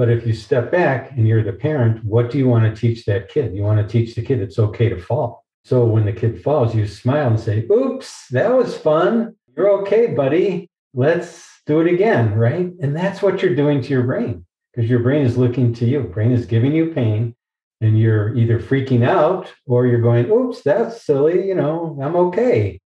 But if you step back and you're the parent, what do you want to teach that kid? You want to teach the kid it's okay to fall. So when the kid falls, you smile and say, Oops, that was fun. You're okay, buddy. Let's do it again. Right. And that's what you're doing to your brain because your brain is looking to you. Brain is giving you pain and you're either freaking out or you're going, Oops, that's silly. You know, I'm okay.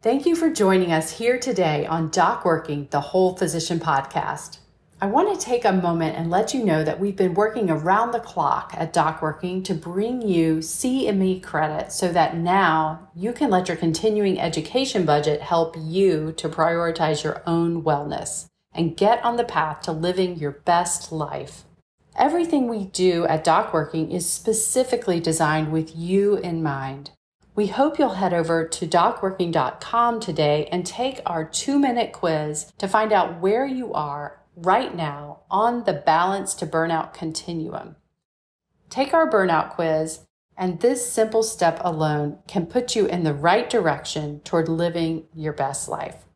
Thank you for joining us here today on Doc Working, the Whole Physician Podcast. I want to take a moment and let you know that we've been working around the clock at Doc Working to bring you CME credit so that now you can let your continuing education budget help you to prioritize your own wellness and get on the path to living your best life. Everything we do at Doc Working is specifically designed with you in mind. We hope you'll head over to docworking.com today and take our two minute quiz to find out where you are right now on the balance to burnout continuum. Take our burnout quiz, and this simple step alone can put you in the right direction toward living your best life.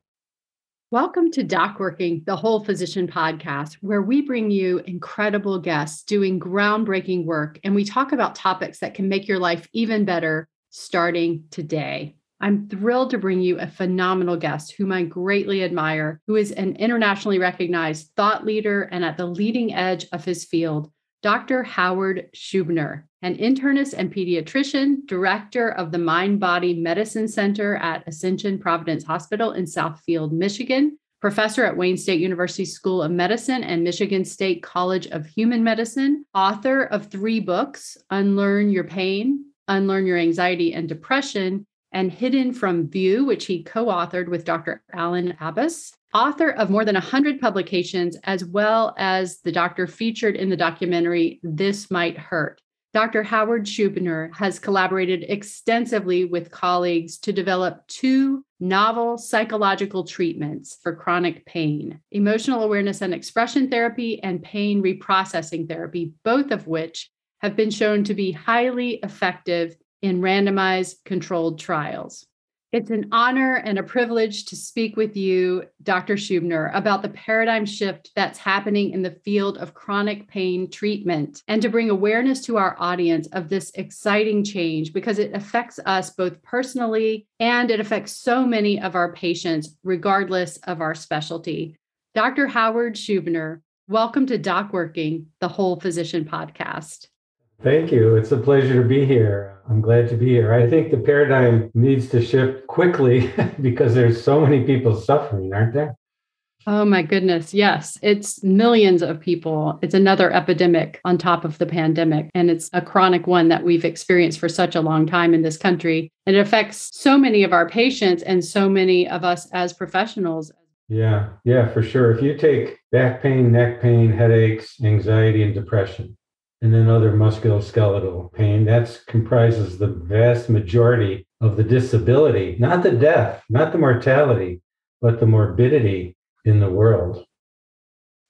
Welcome to Doc Working, the Whole Physician podcast, where we bring you incredible guests doing groundbreaking work and we talk about topics that can make your life even better starting today. I'm thrilled to bring you a phenomenal guest whom I greatly admire, who is an internationally recognized thought leader and at the leading edge of his field, Dr. Howard Schubiner, an internist and pediatrician, director of the Mind Body Medicine Center at Ascension Providence Hospital in Southfield, Michigan, professor at Wayne State University School of Medicine and Michigan State College of Human Medicine, author of three books Unlearn Your Pain, Unlearn Your Anxiety and Depression, and Hidden from View, which he co authored with Dr. Allan Abbass, author of more than 100 publications, as well as the doctor featured in the documentary This Might Hurt. Dr. Howard Schubiner has collaborated extensively with colleagues to develop two novel psychological treatments for chronic pain emotional awareness and expression therapy, and pain reprocessing therapy, both of which have been shown to be highly effective in randomized controlled trials. It's an honor and a privilege to speak with you, Dr. Schubiner, about the paradigm shift that's happening in the field of chronic pain treatment and to bring awareness to our audience of this exciting change because it affects us both personally and it affects so many of our patients, regardless of our specialty. Dr. Howard Schubiner, welcome to Doc Working, the Whole Physician Podcast. Thank you. It's a pleasure to be here. I'm glad to be here. I think the paradigm needs to shift quickly because there's so many people suffering, aren't there? Oh my goodness. Yes. It's millions of people. It's another epidemic on top of the pandemic. And it's a chronic one that we've experienced for such a long time in this country. And it affects so many of our patients and so many of us as professionals. Yeah. Yeah, for sure. If you take back pain, neck pain, headaches, anxiety, and depression, and then other musculoskeletal pain. That comprises the vast majority of the disability, not the death, not the mortality, but the morbidity in the world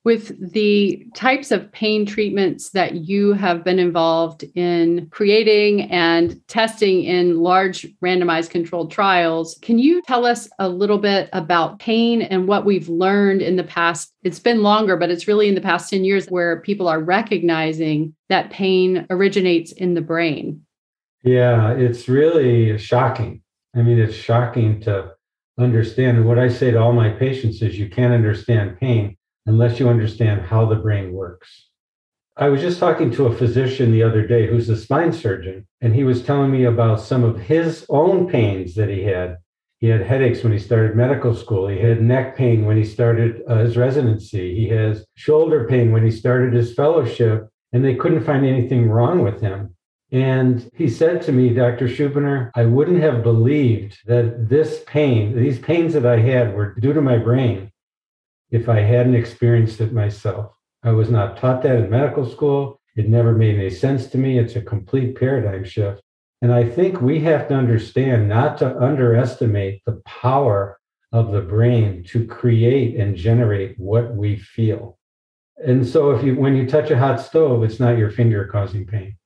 with the types of pain treatments that you have been involved in creating and testing in large randomized controlled trials, can you tell us a little bit about pain and what we've learned in the past? It's been longer, but it's really in the past 10 years where people are recognizing that pain originates in the brain. Yeah, it's really shocking. I mean, it's shocking to understand. And what I say to all my patients is you can't understand pain unless you understand how the brain works. I was just talking to a physician the other day who's a spine surgeon, and he was telling me about some of his own pains that he had. He had headaches when he started medical school. He had neck pain when he started uh, his residency. He has shoulder pain when he started his fellowship, and they couldn't find anything wrong with him. And he said to me, Dr. Schubiner, I wouldn't have believed that this pain, these pains that I had were due to my brain if I hadn't experienced it myself. I was not taught that in medical school. It never made any sense to me. It's a complete paradigm shift. And I think we have to understand not to underestimate the power of the brain to create and generate what we feel. And so if you when you touch a hot stove, it's not your finger causing pain.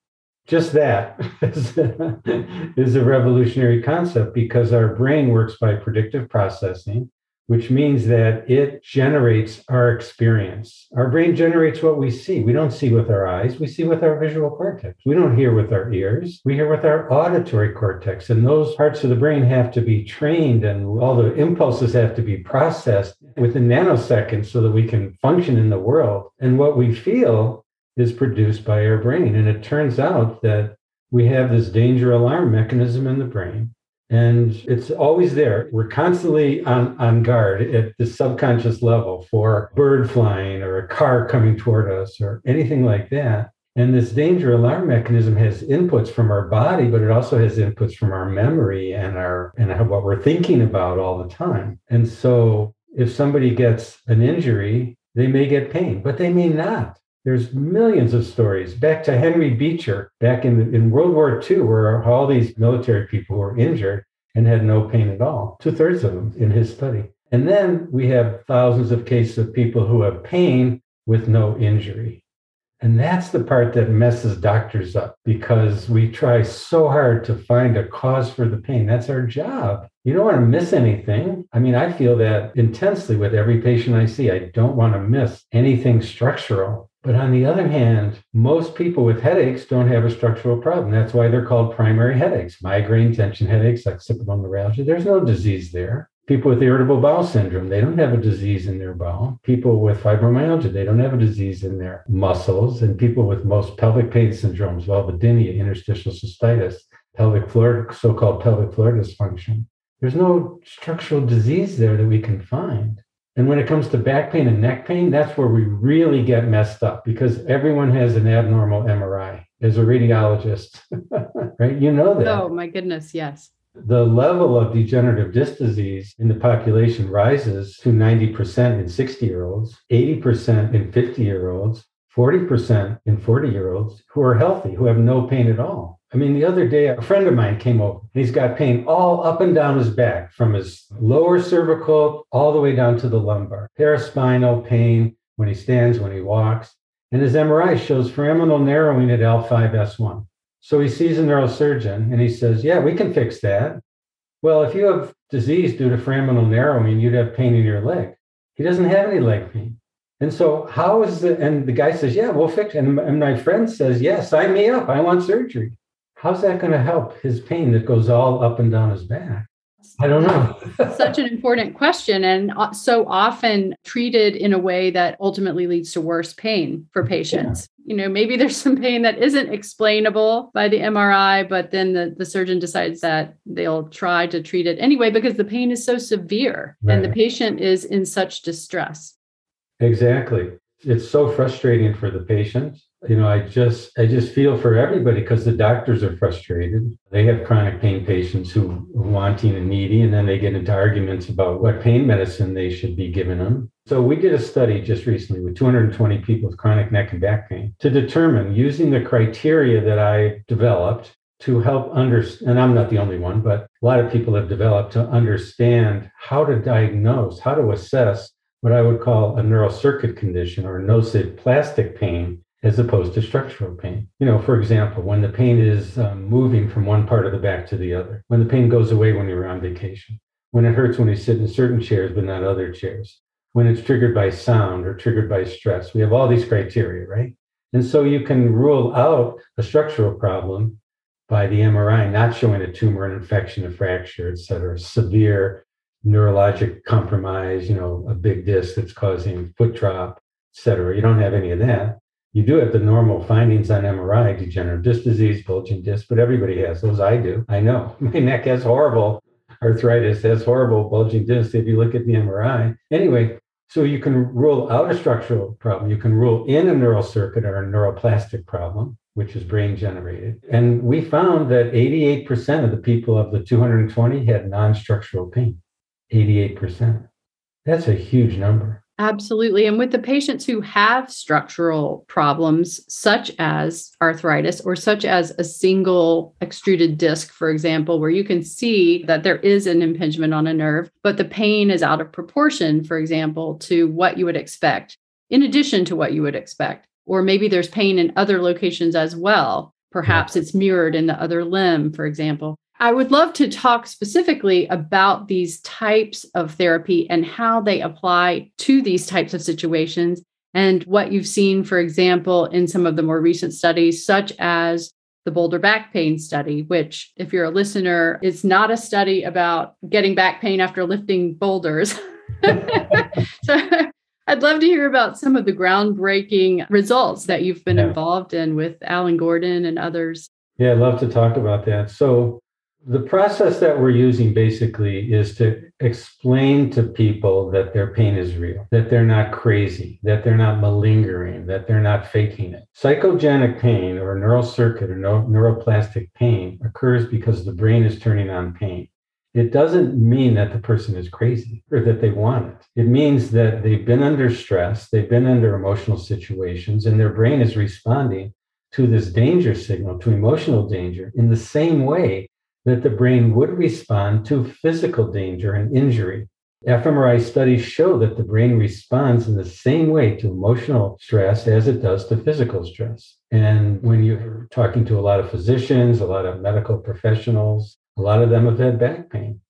just that is a revolutionary concept because our brain works by predictive processing which means that it generates our experience. Our brain generates what we see. We don't see with our eyes, we see with our visual cortex. We don't hear with our ears, we hear with our auditory cortex. And those parts of the brain have to be trained and all the impulses have to be processed within nanoseconds so that we can function in the world. And what we feel is produced by our brain. And it turns out that we have this danger alarm mechanism in the brain and it's always there. We're constantly on, on guard at the subconscious level for bird flying or a car coming toward us or anything like that. And this danger alarm mechanism has inputs from our body, but it also has inputs from our memory and our and what we're thinking about all the time. And so if somebody gets an injury, they may get pain, but they may not. There's millions of stories back to Henry Beecher back in, in World War II, where all these military people were injured and had no pain at all, two thirds of them in his study. And then we have thousands of cases of people who have pain with no injury. And that's the part that messes doctors up because we try so hard to find a cause for the pain. That's our job. You don't want to miss anything. I mean, I feel that intensely with every patient I see. I don't want to miss anything structural. But on the other hand, most people with headaches don't have a structural problem. That's why they're called primary headaches, migraine, tension headaches, occipital neuralgia. There's no disease there. People with irritable bowel syndrome, they don't have a disease in their bowel. People with fibromyalgia, they don't have a disease in their muscles. And people with most pelvic pain syndromes, vulvodynia, interstitial cystitis, pelvic floor, so-called pelvic floor dysfunction. There's no structural disease there that we can find. And when it comes to back pain and neck pain, that's where we really get messed up because everyone has an abnormal MRI as a radiologist, right? You know that. Oh, my goodness, yes. The level of degenerative disc disease in the population rises to 90% in 60 year olds, 80% in 50 year olds, 40% in 40 year olds who are healthy, who have no pain at all. I mean, the other day, a friend of mine came over and he's got pain all up and down his back from his lower cervical all the way down to the lumbar, paraspinal pain when he stands, when he walks. And his MRI shows foraminal narrowing at L5S1. So he sees a neurosurgeon and he says, Yeah, we can fix that. Well, if you have disease due to foraminal narrowing, you'd have pain in your leg. He doesn't have any leg pain. And so, how is it? And the guy says, Yeah, we'll fix it. And my friend says, Yeah, sign me up. I want surgery how's that going to help his pain that goes all up and down his back? I don't know. Such an important question, and uh, so often treated in a way that ultimately leads to worse pain for patients. Yeah. You know, maybe there's some pain that isn't explainable by the MRI, but then the, the surgeon decides that they'll try to treat it anyway because the pain is so severe right. and the patient is in such distress. Exactly. It's so frustrating for the patient you know i just i just feel for everybody because the doctors are frustrated. They have chronic pain patients who wanting and needy and then they get into arguments about what pain medicine they should be giving them so we did a study just recently with 220 people with chronic neck and back pain to determine using the criteria that i developed to help understand and i'm not the only one but a lot of people have developed to understand how to diagnose how to assess what i would call a neural circuit condition or nociplastic pain as opposed to structural pain. You know, for example, when the pain is um, moving from one part of the back to the other, when the pain goes away when you're on vacation, when it hurts when you sit in certain chairs but not other chairs, when it's triggered by sound or triggered by stress. We have all these criteria, right? And so you can rule out a structural problem by the MRI not showing a tumor, an infection, a fracture, et cetera, severe neurologic compromise, you know, a big disc that's causing foot drop, et cetera. You don't have any of that. You do have the normal findings on MRI, degenerative disc disease, bulging disc, but everybody has those. I do. I know. My neck has horrible arthritis, has horrible bulging disc if you look at the MRI. Anyway, so you can rule out a structural problem. You can rule in a neural circuit or a neuroplastic problem, which is brain generated. And we found that 88% of the people of the 220 had non structural pain. 88%. That's a huge number. Absolutely. And with the patients who have structural problems, such as arthritis or such as a single extruded disc, for example, where you can see that there is an impingement on a nerve, but the pain is out of proportion, for example, to what you would expect, in addition to what you would expect. Or maybe there's pain in other locations as well, Perhaps it's mirrored in the other limb, for example. I would love to talk specifically about these types of therapy and how they apply to these types of situations and what you've seen, for example, in some of the more recent studies, such as the Boulder back pain study, which, if you're a listener, is not a study about getting back pain after lifting boulders. so I'd love to hear about some of the groundbreaking results that you've been yeah. involved in with Alan Gordon and others. Yeah, I'd love to talk about that. So, the process that we're using basically is to explain to people that their pain is real, that they're not crazy, that they're not malingering, that they're not faking it. Psychogenic pain or neural circuit or neuroplastic pain occurs because the brain is turning on pain. It doesn't mean that the person is crazy or that they want it. It means that they've been under stress, they've been under emotional situations, and their brain is responding to this danger signal, to emotional danger, in the same way that the brain would respond to physical danger and injury. fMRI studies show that the brain responds in the same way to emotional stress as it does to physical stress. And when you're talking to a lot of physicians, a lot of medical professionals, a lot of them have had back pain.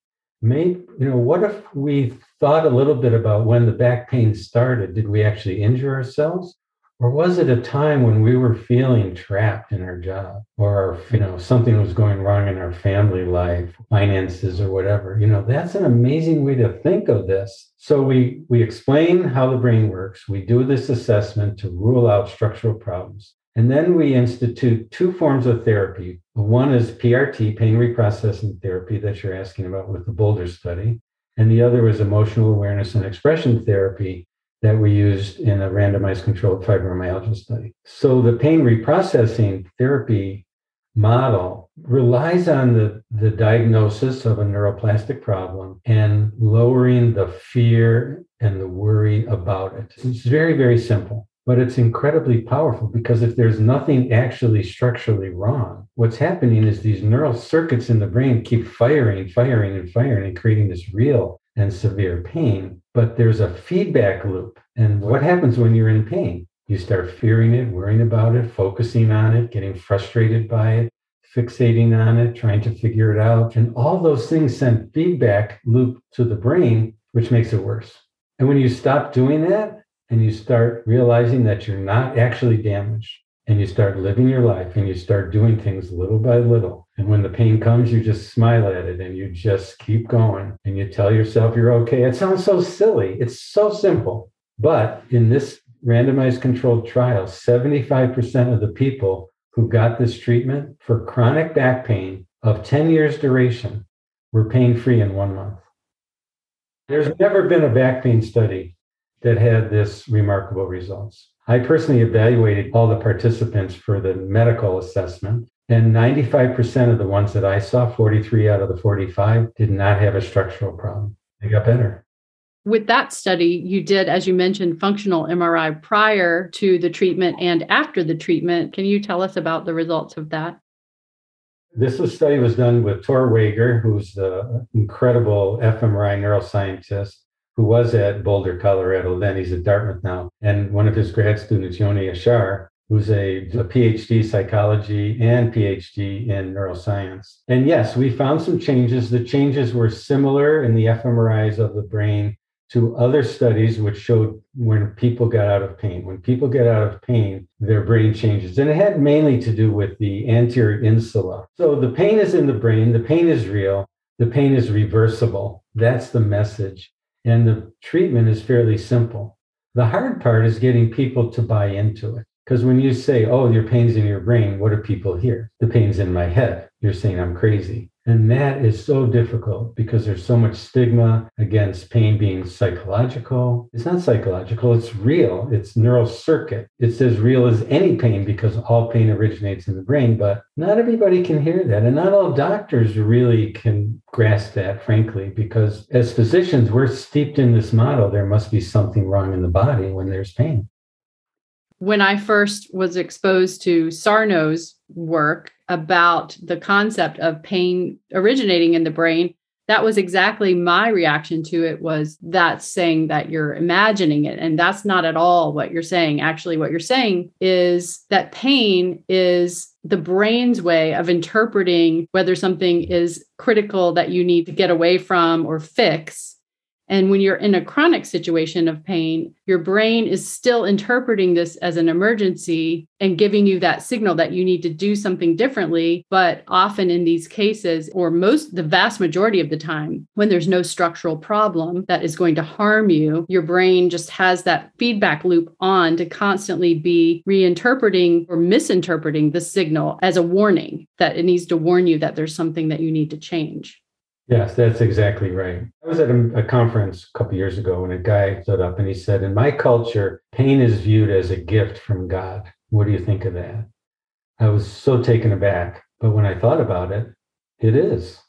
Maybe, you know, what if we thought a little bit about when the back pain started? Did we actually injure ourselves? Or was it a time when we were feeling trapped in our job or, you know, something was going wrong in our family life, finances or whatever? You know, that's an amazing way to think of this. So we, we explain how the brain works. We do this assessment to rule out structural problems. And then we institute two forms of therapy. One is PRT, pain reprocessing therapy, that you're asking about with the Boulder study. And the other is emotional awareness and expression therapy, that we used in a randomized controlled fibromyalgia study. So the pain reprocessing therapy model relies on the, the diagnosis of a neuroplastic problem and lowering the fear and the worry about it. It's very, very simple, but it's incredibly powerful because if there's nothing actually structurally wrong, what's happening is these neural circuits in the brain keep firing, firing, and firing and creating this real and severe pain, but there's a feedback loop. And what happens when you're in pain? You start fearing it, worrying about it, focusing on it, getting frustrated by it, fixating on it, trying to figure it out. And all those things send feedback loop to the brain, which makes it worse. And when you stop doing that and you start realizing that you're not actually damaged, and you start living your life and you start doing things little by little. And when the pain comes, you just smile at it and you just keep going and you tell yourself you're okay. It sounds so silly. It's so simple. But in this randomized controlled trial, 75% of the people who got this treatment for chronic back pain of 10 years duration were pain free in one month. There's never been a back pain study that had this remarkable results. I personally evaluated all the participants for the medical assessment, and 95% of the ones that I saw, 43 out of the 45, did not have a structural problem. They got better. With that study, you did, as you mentioned, functional MRI prior to the treatment and after the treatment. Can you tell us about the results of that? This study was done with Tor Wager, who's an incredible fMRI neuroscientist who was at Boulder, Colorado. Then he's at Dartmouth now. And one of his grad students, Yoni Ashar, who's a, a, PhD psychology and PhD in neuroscience. And yes, we found some changes. The changes were similar in the fMRIs of the brain to other studies which showed when people got out of pain. When people get out of pain, their brain changes. And it had mainly to do with the anterior insula. So the pain is in the brain, the pain is real, the pain is reversible. That's the message. And the treatment is fairly simple. The hard part is getting people to buy into it. Because when you say, oh, your pain's in your brain, what do people hear? The pain's in my head. You're saying I'm crazy. And that is so difficult because there's so much stigma against pain being psychological. It's not psychological, it's real. It's neural circuit. It's as real as any pain because all pain originates in the brain, but not everybody can hear that. And not all doctors really can grasp that, frankly, because as physicians, we're steeped in this model. There must be something wrong in the body when there's pain when I first was exposed to Sarno's work about the concept of pain originating in the brain, that was exactly my reaction to it was that saying that you're imagining it. And that's not at all what you're saying. Actually what you're saying is that pain is the brain's way of interpreting whether something is critical that you need to get away from or fix and when you're in a chronic situation of pain, your brain is still interpreting this as an emergency and giving you that signal that you need to do something differently. But often in these cases, or most, the vast majority of the time, when there's no structural problem that is going to harm you, your brain just has that feedback loop on to constantly be reinterpreting or misinterpreting the signal as a warning that it needs to warn you that there's something that you need to change. Yes, that's exactly right. I was at a, a conference a couple years ago and a guy stood up and he said, In my culture, pain is viewed as a gift from God. What do you think of that? I was so taken aback. But when I thought about it, it is.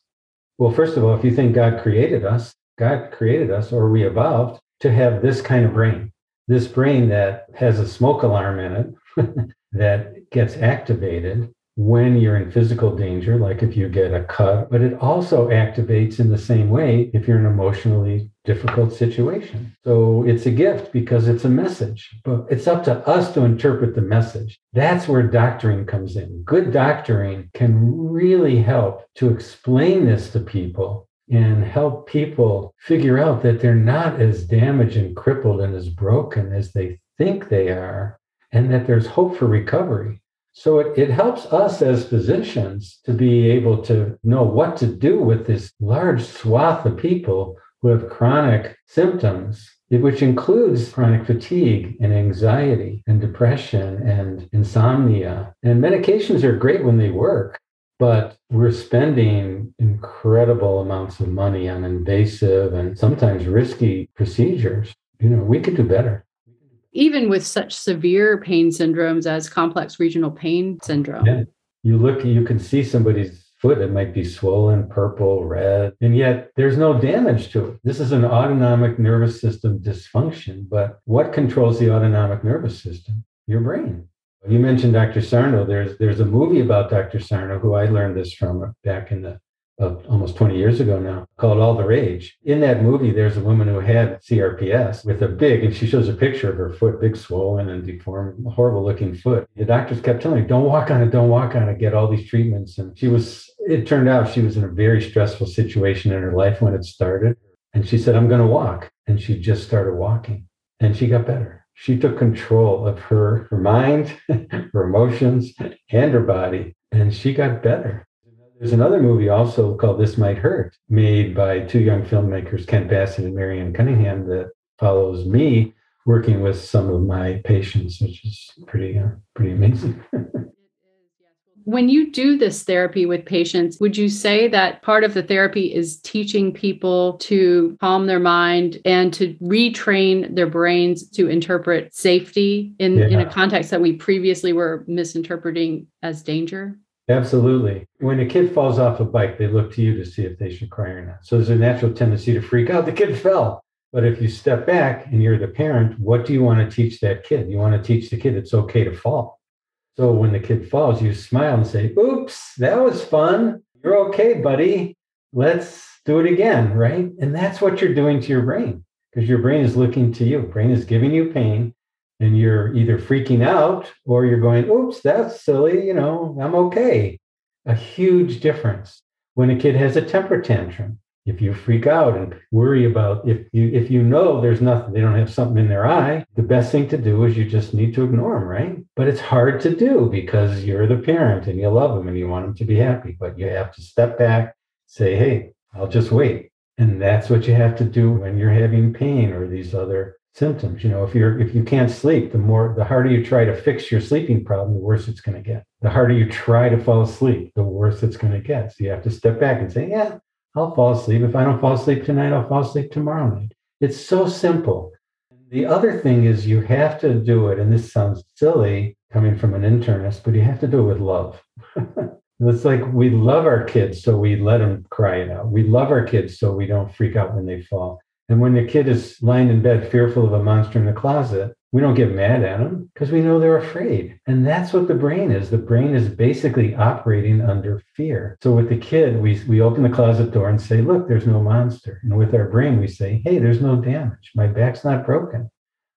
Well, first of all, if you think God created us, God created us or we evolved to have this kind of brain, this brain that has a smoke alarm in it that gets activated when you're in physical danger, like if you get a cut, but it also activates in the same way if you're in an emotionally difficult situation. So it's a gift because it's a message, but it's up to us to interpret the message. That's where doctoring comes in. Good doctoring can really help to explain this to people and help people figure out that they're not as damaged and crippled and as broken as they think they are, and that there's hope for recovery. So it, it helps us as physicians to be able to know what to do with this large swath of people who have chronic symptoms, which includes chronic fatigue and anxiety and depression and insomnia. And medications are great when they work, but we're spending incredible amounts of money on invasive and sometimes risky procedures. You know, we could do better even with such severe pain syndromes as complex regional pain syndrome. Yeah. You look, you can see somebody's foot, it might be swollen, purple, red, and yet there's no damage to it. This is an autonomic nervous system dysfunction. But what controls the autonomic nervous system? Your brain. You mentioned Dr. Sarno. There's there's a movie about Dr. Sarno who I learned this from back in the almost 20 years ago now, called All the Rage. In that movie, there's a woman who had CRPS with a big, and she shows a picture of her foot, big swollen and deformed, horrible looking foot. The doctors kept telling her, don't walk on it, don't walk on it, get all these treatments. And she was, it turned out she was in a very stressful situation in her life when it started. And she said, I'm going to walk. And she just started walking and she got better. She took control of her, her mind, her emotions, and her body, and she got better. There's another movie also called This Might Hurt, made by two young filmmakers, Kent Bassett and Marianne Cunningham, that follows me working with some of my patients, which is pretty uh, pretty amazing. when you do this therapy with patients, would you say that part of the therapy is teaching people to calm their mind and to retrain their brains to interpret safety in, yeah. in a context that we previously were misinterpreting as danger? Absolutely. When a kid falls off a bike, they look to you to see if they should cry or not. So there's a natural tendency to freak out. The kid fell. But if you step back and you're the parent, what do you want to teach that kid? You want to teach the kid it's okay to fall. So when the kid falls, you smile and say, Oops, that was fun. You're okay, buddy. Let's do it again. Right. And that's what you're doing to your brain because your brain is looking to you. Brain is giving you pain and you're either freaking out or you're going, oops, that's silly, you know, I'm okay. A huge difference. When a kid has a temper tantrum, if you freak out and worry about if you if you know there's nothing, they don't have something in their eye, the best thing to do is you just need to ignore them, right? But it's hard to do because you're the parent and you love them and you want them to be happy. But you have to step back, say, hey, I'll just wait. And that's what you have to do when you're having pain or these other symptoms. You know, if you're if you can't sleep, the more the harder you try to fix your sleeping problem, the worse it's going to get. The harder you try to fall asleep, the worse it's going to get. So you have to step back and say, yeah, I'll fall asleep. If I don't fall asleep tonight, I'll fall asleep tomorrow night. It's so simple. The other thing is you have to do it, and this sounds silly coming from an internist, but you have to do it with love. it's like we love our kids, so we let them cry it out. We love our kids, so we don't freak out when they fall. And when the kid is lying in bed fearful of a monster in the closet, We don't get mad at them because we know they're afraid. And that's what the brain is. The brain is basically operating under fear. So with the kid, we, we open the closet door and say, look, there's no monster. And with our brain, we say, hey, there's no damage. My back's not broken.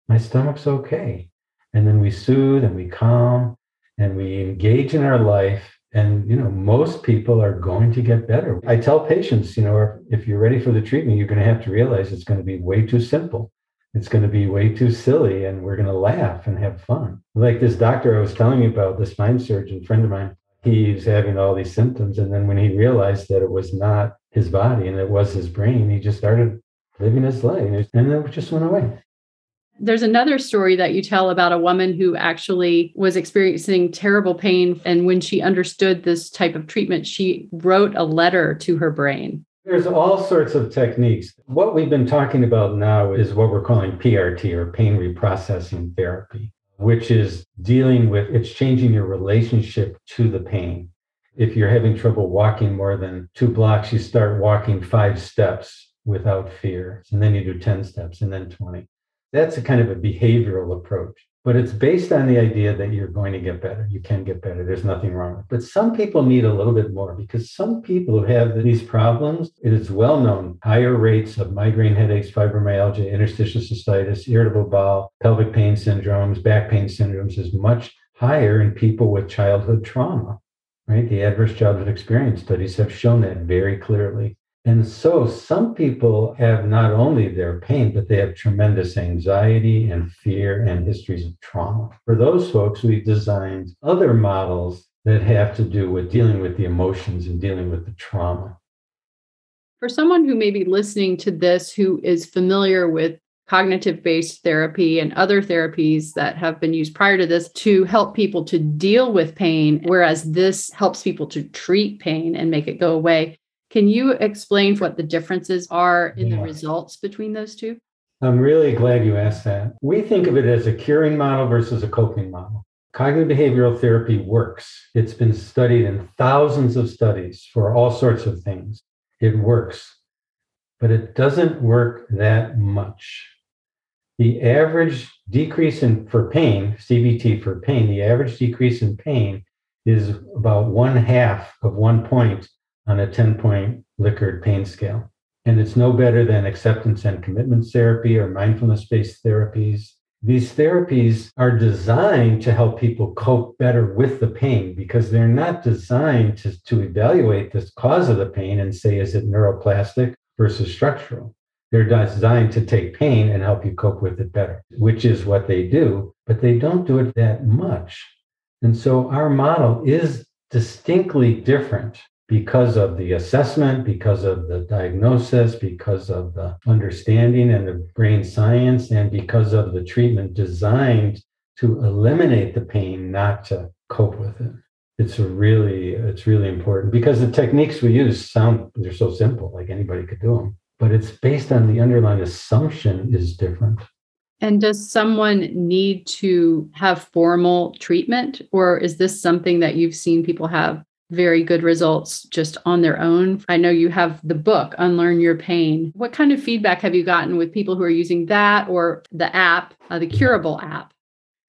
My stomach's okay. And then we soothe and we calm and we engage in our life and you know most people are going to get better. I tell patients you know if you're ready for the treatment you're going to have to realize it's going to be way too simple. It's going to be way too silly and we're going to laugh and have fun. Like this doctor i was telling you about this spine surgeon friend of mine he's having all these symptoms and then when he realized that it was not his body and it was his brain he just started living his life and it just went away there's another story that you tell about a woman who actually was experiencing terrible pain. And when she understood this type of treatment, she wrote a letter to her brain. There's all sorts of techniques. What we've been talking about now is what we're calling PRT or pain reprocessing therapy, which is dealing with it's changing your relationship to the pain. If you're having trouble walking more than two blocks, you start walking five steps without fear. And then you do 10 steps and then 20. That's a kind of a behavioral approach, but it's based on the idea that you're going to get better. You can get better. There's nothing wrong with it. But some people need a little bit more because some people who have these problems, it is well known higher rates of migraine headaches, fibromyalgia, interstitial cystitis, irritable bowel, pelvic pain syndromes, back pain syndromes is much higher in people with childhood trauma. Right? The adverse childhood experience studies have shown that very clearly. And so some people have not only their pain, but they have tremendous anxiety and fear and histories of trauma. For those folks, we've designed other models that have to do with dealing with the emotions and dealing with the trauma. For someone who may be listening to this who is familiar with cognitive based therapy and other therapies that have been used prior to this to help people to deal with pain, whereas this helps people to treat pain and make it go away. Can you explain what the differences are in yeah. the results between those two? I'm really glad you asked that. We think of it as a curing model versus a coping model. Cognitive behavioral therapy works. It's been studied in thousands of studies for all sorts of things. It works, but it doesn't work that much. The average decrease in for pain, CBT for pain, the average decrease in pain is about one half of one point on a 10 point Likert pain scale. And it's no better than acceptance and commitment therapy or mindfulness based therapies. These therapies are designed to help people cope better with the pain because they're not designed to, to evaluate the cause of the pain and say, is it neuroplastic versus structural? They're designed to take pain and help you cope with it better, which is what they do, but they don't do it that much. And so our model is distinctly different because of the assessment, because of the diagnosis, because of the understanding and the brain science, and because of the treatment designed to eliminate the pain, not to cope with it. It's really, it's really important because the techniques we use sound they're so simple, like anybody could do them. But it's based on the underlying assumption is different. And does someone need to have formal treatment, or is this something that you've seen people have very good results just on their own. I know you have the book, Unlearn Your Pain. What kind of feedback have you gotten with people who are using that or the app, uh, the Curable app?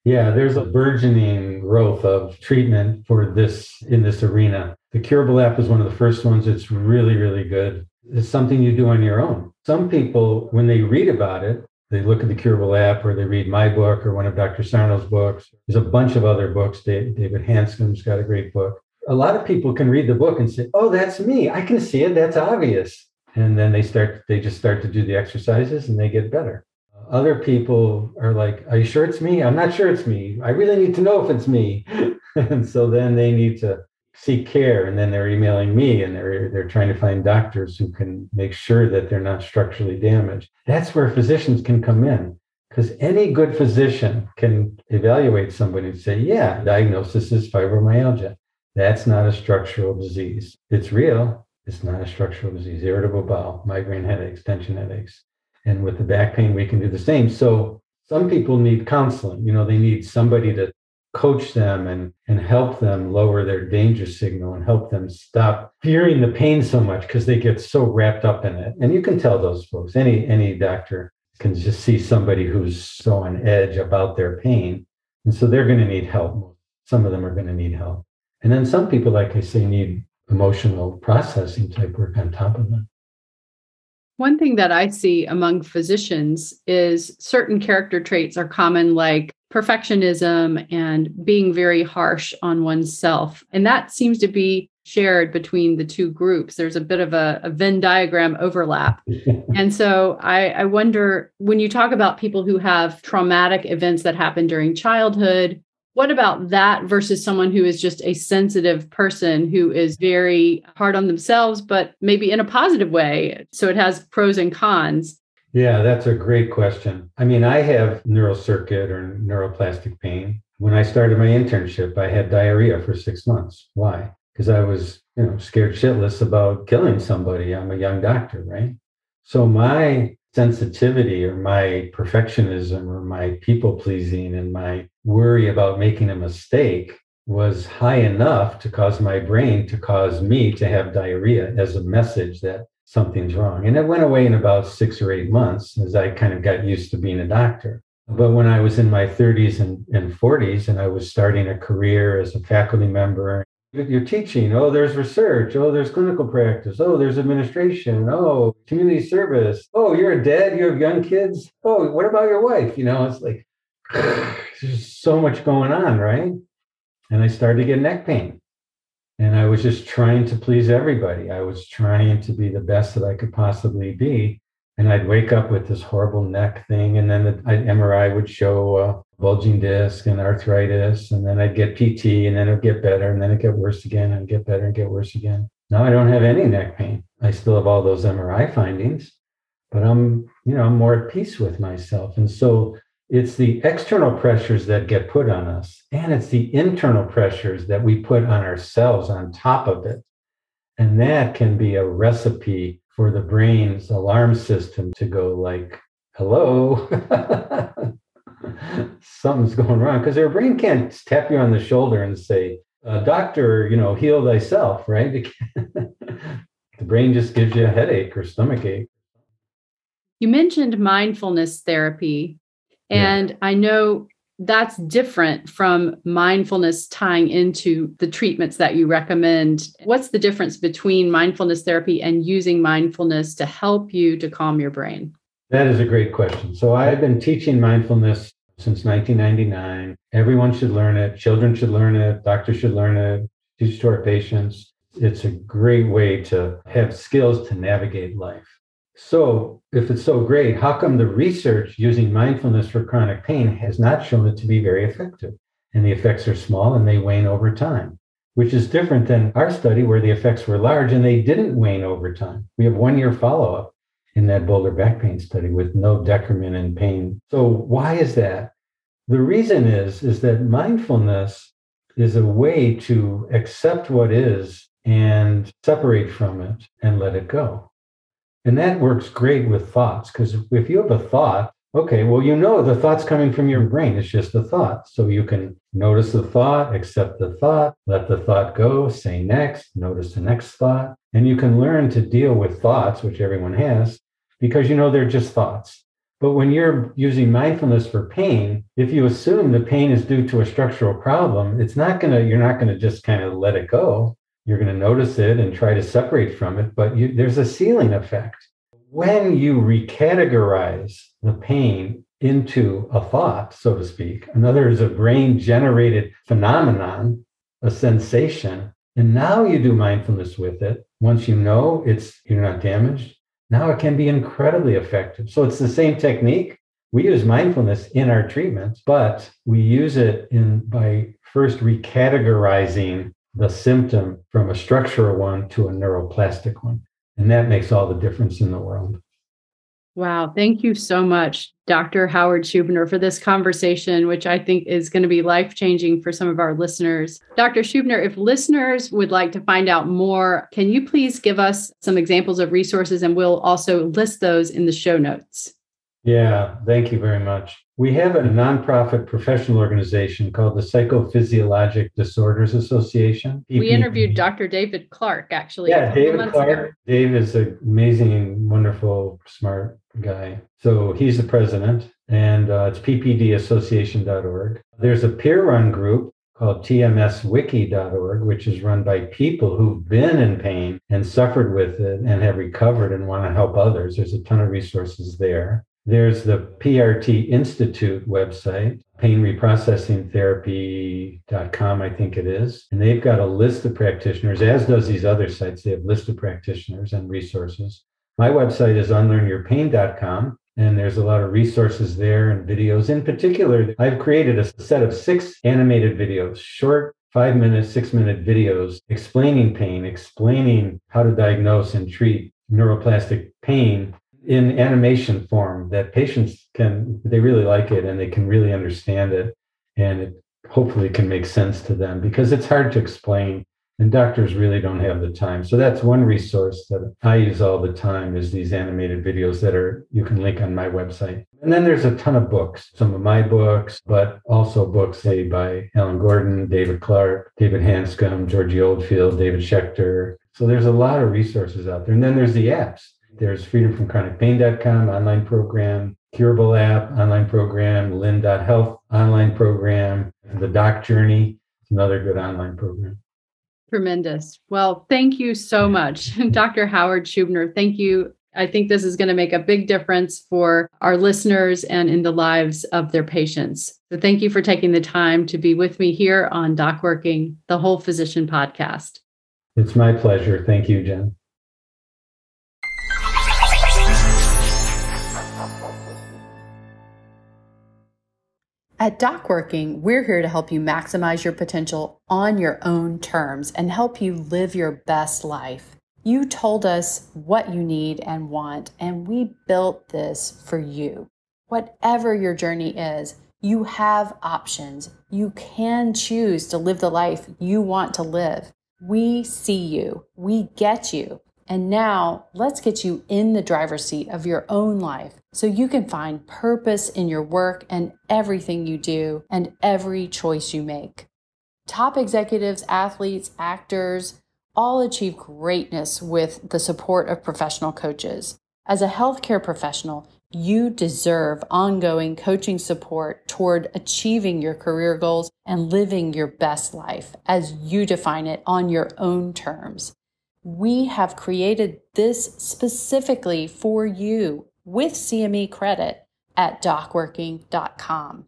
Yeah, there's a burgeoning growth of treatment for this in this arena. The Curable app is one of the first ones. It's really, really good. It's something you do on your own. Some people, when they read about it, they look at the Curable app or they read my book or one of Dr. Sarno's books. There's a bunch of other books. David Hanscom's got a great book a lot of people can read the book and say, "Oh, that's me. I can see it. That's obvious." And then they start they just start to do the exercises and they get better. Other people are like, "Are you sure it's me? I'm not sure it's me. I really need to know if it's me." and so then they need to seek care and then they're emailing me and they're they're trying to find doctors who can make sure that they're not structurally damaged. That's where physicians can come in because any good physician can evaluate somebody and say, yeah, diagnosis is fibromyalgia. That's not a structural disease. It's real. It's not a structural disease. Irritable bowel, migraine headaches, tension headaches. And with the back pain, we can do the same. So some people need counseling. You know, they need somebody to coach them and, and help them lower their danger signal and help them stop fearing the pain so much because they get so wrapped up in it. And you can tell those folks, any any doctor can just see somebody who's so on edge about their pain. And so they're going to need help. Some of them are going to need help. And then some people, like I say, need emotional processing type work on top of that. One thing that I see among physicians is certain character traits are common, like perfectionism and being very harsh on oneself. And that seems to be shared between the two groups. There's a bit of a, a Venn diagram overlap. and so I, I wonder when you talk about people who have traumatic events that happen during childhood, what about that versus someone who is just a sensitive person who is very hard on themselves, but maybe in a positive way? So it has pros and cons. Yeah, that's a great question. I mean, I have neural circuit or neuroplastic pain. When I started my internship, I had diarrhea for six months. Why? Because I was, you know, scared shitless about killing somebody. I'm a young doctor, right? So my sensitivity or my perfectionism or my people pleasing and my worry about making a mistake was high enough to cause my brain to cause me to have diarrhea as a message that something's wrong. And it went away in about six or eight months as I kind of got used to being a doctor. But when I was in my 30s and, and 40s and I was starting a career as a faculty member you're teaching. Oh, there's research. Oh, there's clinical practice. Oh, there's administration. Oh, community service. Oh, you're a dad. You have young kids. Oh, what about your wife? You know, it's like there's so much going on, right? And I started to get neck pain. And I was just trying to please everybody. I was trying to be the best that I could possibly be. And I'd wake up with this horrible neck thing. And then the MRI would show uh, bulging disc and arthritis. And then I'd get PT and then it'd get better. And then it'd get worse again and get better and get worse again. Now I don't have any neck pain. I still have all those MRI findings, but I'm, you know, I'm more at peace with myself. And so it's the external pressures that get put on us, and it's the internal pressures that we put on ourselves on top of it. And that can be a recipe for the brain's alarm system to go like, hello. something's going wrong because their brain can't tap you on the shoulder and say, uh, "Doctor, you know, heal thyself." Right? the brain just gives you a headache or stomach ache. You mentioned mindfulness therapy, and yeah. I know that's different from mindfulness tying into the treatments that you recommend. What's the difference between mindfulness therapy and using mindfulness to help you to calm your brain? That is a great question. So I've been teaching mindfulness since 1999. Everyone should learn it. Children should learn it. Doctors should learn it. Teach to our patients. It's a great way to have skills to navigate life. So, if it's so great, how come the research using mindfulness for chronic pain has not shown it to be very effective? And the effects are small and they wane over time, which is different than our study where the effects were large and they didn't wane over time. We have one year follow up in that boulder back pain study with no decrement in pain. So why is that? The reason is is that mindfulness is a way to accept what is and separate from it and let it go. And that works great with thoughts because if you have a thought, okay, well, you know the thought's coming from your brain. It's just a thought. So you can notice the thought, accept the thought, let the thought go, say next, notice the next thought. And you can learn to deal with thoughts, which everyone has, because you know they're just thoughts. But when you're using mindfulness for pain, if you assume the pain is due to a structural problem, it's not going to, you're not going to just kind of let it go. You're going to notice it and try to separate from it, but you, there's a ceiling effect. When you recategorize the pain into a thought, so to speak, another is a brain generated phenomenon, a sensation, and now you do mindfulness with it. Once you know it's you're not damaged, now it can be incredibly effective. So it's the same technique. We use mindfulness in our treatments, but we use it in by first recategorizing the symptom from a structural one to a neuroplastic one. And that makes all the difference in the world. Wow. Thank you so much, Dr. Howard Schubiner, for this conversation, which I think is going to be life changing for some of our listeners. Dr. Schubiner, if listeners would like to find out more, can you please give us some examples of resources and we'll also list those in the show notes? Yeah, thank you very much. We have a nonprofit professional organization called the Psychophysiologic Disorders Association. We interviewed Dr. David Clarke actually. Yeah, David Clarke. Ago. Dave is an amazing, wonderful, smart guy. So he's the president, and uh, it's ppdassociation.org. There's a peer run group called tmswiki.org, which is run by people who've been in pain and suffered with it and have recovered and want to help others. There's a ton of resources there. There's the PRT Institute website, painreprocessingtherapy.com, I think it is. And they've got a list of practitioners, as does these other sites. They have list of practitioners and resources. My website is unlearnyourpain.com, and there's a lot of resources there and videos. In particular, I've created a set of six animated videos, short five minute, six minute videos explaining pain, explaining how to diagnose and treat neuroplastic pain in animation form that patients can they really like it and they can really understand it. And it hopefully can make sense to them because it's hard to explain and doctors really don't have the time. So that's one resource that i use all the time is these animated videos that are you can link on my website. And then there's a ton of books some of my books but also books say by alan gordon david Clarke david hanscom georgie oldfield david schechter. So there's a lot of resources out there. And then there's the apps there's freedomfromchronicpain.com online program, Curable app online program, Lin.health online program, the Doc Journey. It's another good online program. Tremendous. Well, thank you so much, Dr. Howard Schubiner. Thank you. I think this is going to make a big difference for our listeners and in the lives of their patients. So, thank you for taking the time to be with me here on Doc Working, the Whole Physician podcast. It's my pleasure. Thank you, Jen. At Doc Working, we're here to help you maximize your potential on your own terms and help you live your best life. You told us what you need and want, and we built this for you. Whatever your journey is, you have options. You can choose to live the life you want to live. We see you, we get you, and now let's get you in the driver's seat of your own life so you can find purpose in your work and everything you do and every choice you make. Top executives, athletes, actors all achieve greatness with the support of professional coaches. As a healthcare professional, you deserve ongoing coaching support toward achieving your career goals and living your best life as you define it on your own terms. We have created this specifically for you with CME credit at docworking.com.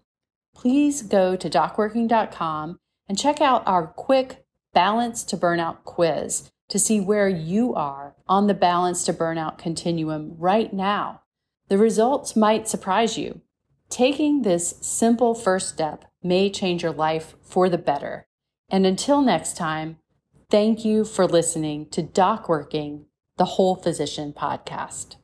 Please go to docworking.com and check out our quick balance to burnout quiz to see where you are on the balance to burnout continuum right now. The results might surprise you. Taking this simple first step may change your life for the better. And until next time, Thank you for listening to Doc Working, the Whole Physician podcast.